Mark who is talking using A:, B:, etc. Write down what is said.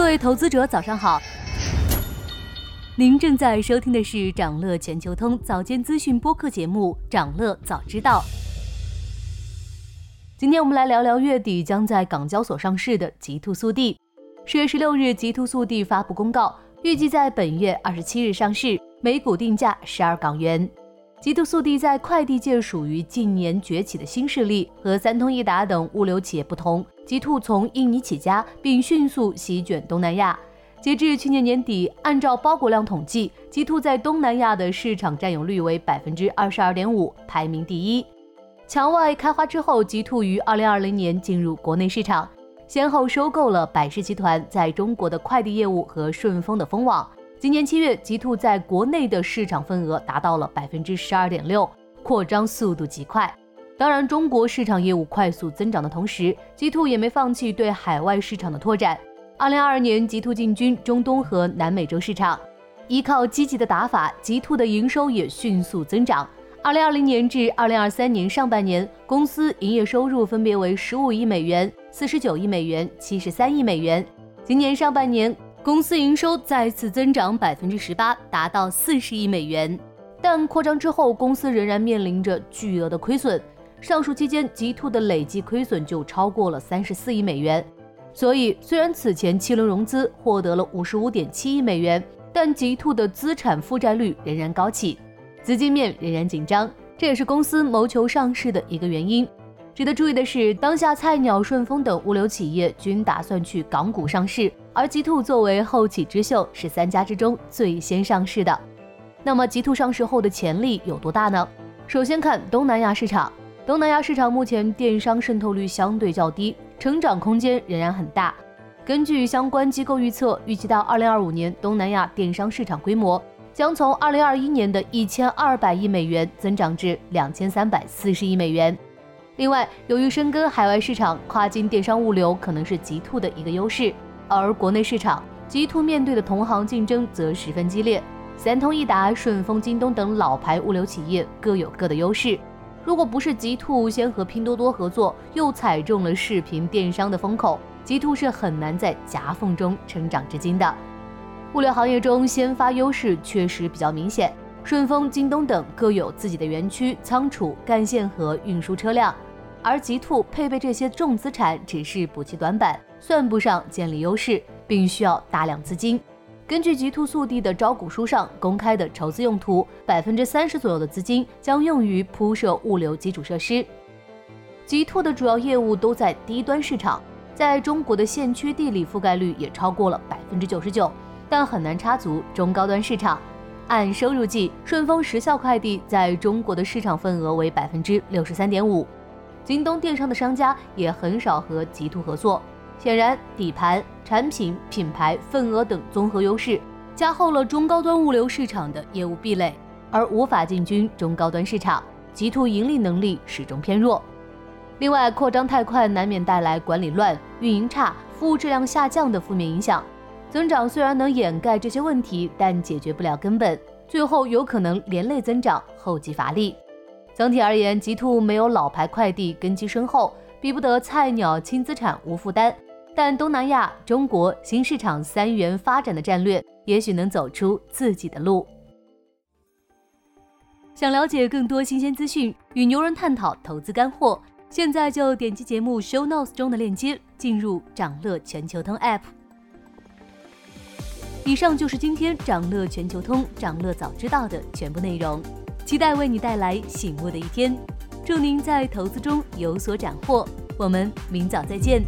A: 各位投资者，早上好。您正在收听的是长乐全球通早间资讯播客节目《长乐早知道》。今天我们来聊聊月底将在港交所上市的极兔速递。十月十六日，极兔速递发布公告，预计在本月二十七日上市，每股定价十二港元。极兔速递在快递界属于近年崛起的新势力，和三通一达等物流企业不同，极兔从印尼起家，并迅速席卷东南亚。截至去年年底，按照包裹量统计，极兔在东南亚的市场占有率为百分之二十二点五，排名第一。墙外开花之后，极兔于二零二零年进入国内市场，先后收购了百世集团在中国的快递业务和顺丰的蜂网。今年七月，极兔在国内的市场份额达到了百分之十二点六，扩张速度极快。当然，中国市场业务快速增长的同时，极兔也没放弃对海外市场的拓展。二零二二年，极兔进军中东和南美洲市场，依靠积极的打法，极兔的营收也迅速增长。二零二零年至二零二三年上半年，公司营业收入分别为十五亿美元、四十九亿美元、七十三亿美元。今年上半年，公司营收再次增长百分之十八，达到四十亿美元。但扩张之后，公司仍然面临着巨额的亏损。上述期间，极兔的累计亏损就超过了三十四亿美元。所以，虽然此前七轮融资获得了五十五点七亿美元，但极兔的资产负债率仍然高企，资金面仍然紧张。这也是公司谋求上市的一个原因。值得注意的是，当下菜鸟、顺丰等物流企业均打算去港股上市。而极兔作为后起之秀，是三家之中最先上市的。那么极兔上市后的潜力有多大呢？首先看东南亚市场，东南亚市场目前电商渗透率相对较低，成长空间仍然很大。根据相关机构预测，预计到二零二五年，东南亚电商市场规模将从二零二一年的一千二百亿美元增长至两千三百四十亿美元。另外，由于深耕海外市场，跨境电商物流可能是极兔的一个优势。而国内市场，极兔面对的同行竞争则十分激烈。三通一达、顺丰、京东等老牌物流企业各有各的优势。如果不是极兔先和拼多多合作，又踩中了视频电商的风口，极兔是很难在夹缝中成长至今的。物流行业中，先发优势确实比较明显。顺丰、京东等各有自己的园区、仓储、干线和运输车辆，而极兔配备这些重资产，只是补齐短板。算不上建立优势，并需要大量资金。根据极兔速递的招股书上公开的筹资用途，百分之三十左右的资金将用于铺设物流基础设施。极兔的主要业务都在低端市场，在中国的县区地理覆盖率也超过了百分之九十九，但很难插足中高端市场。按收入计，顺丰时效快递在中国的市场份额为百分之六十三点五，京东电商的商家也很少和极兔合作。显然，底盘、产品、品牌、份额等综合优势，加厚了中高端物流市场的业务壁垒，而无法进军中高端市场。极兔盈利能力始终偏弱。另外，扩张太快难免带来管理乱、运营差、服务质量下降的负面影响。增长虽然能掩盖这些问题，但解决不了根本，最后有可能连累增长，后继乏力。整体而言，极兔没有老牌快递根基深厚，比不得菜鸟轻资产无负担。但东南亚、中国新市场三元发展的战略，也许能走出自己的路。想了解更多新鲜资讯，与牛人探讨投资干货，现在就点击节目 show notes 中的链接，进入掌乐全球通 app。以上就是今天掌乐全球通、掌乐早知道的全部内容，期待为你带来醒目的一天。祝您在投资中有所斩获，我们明早再见。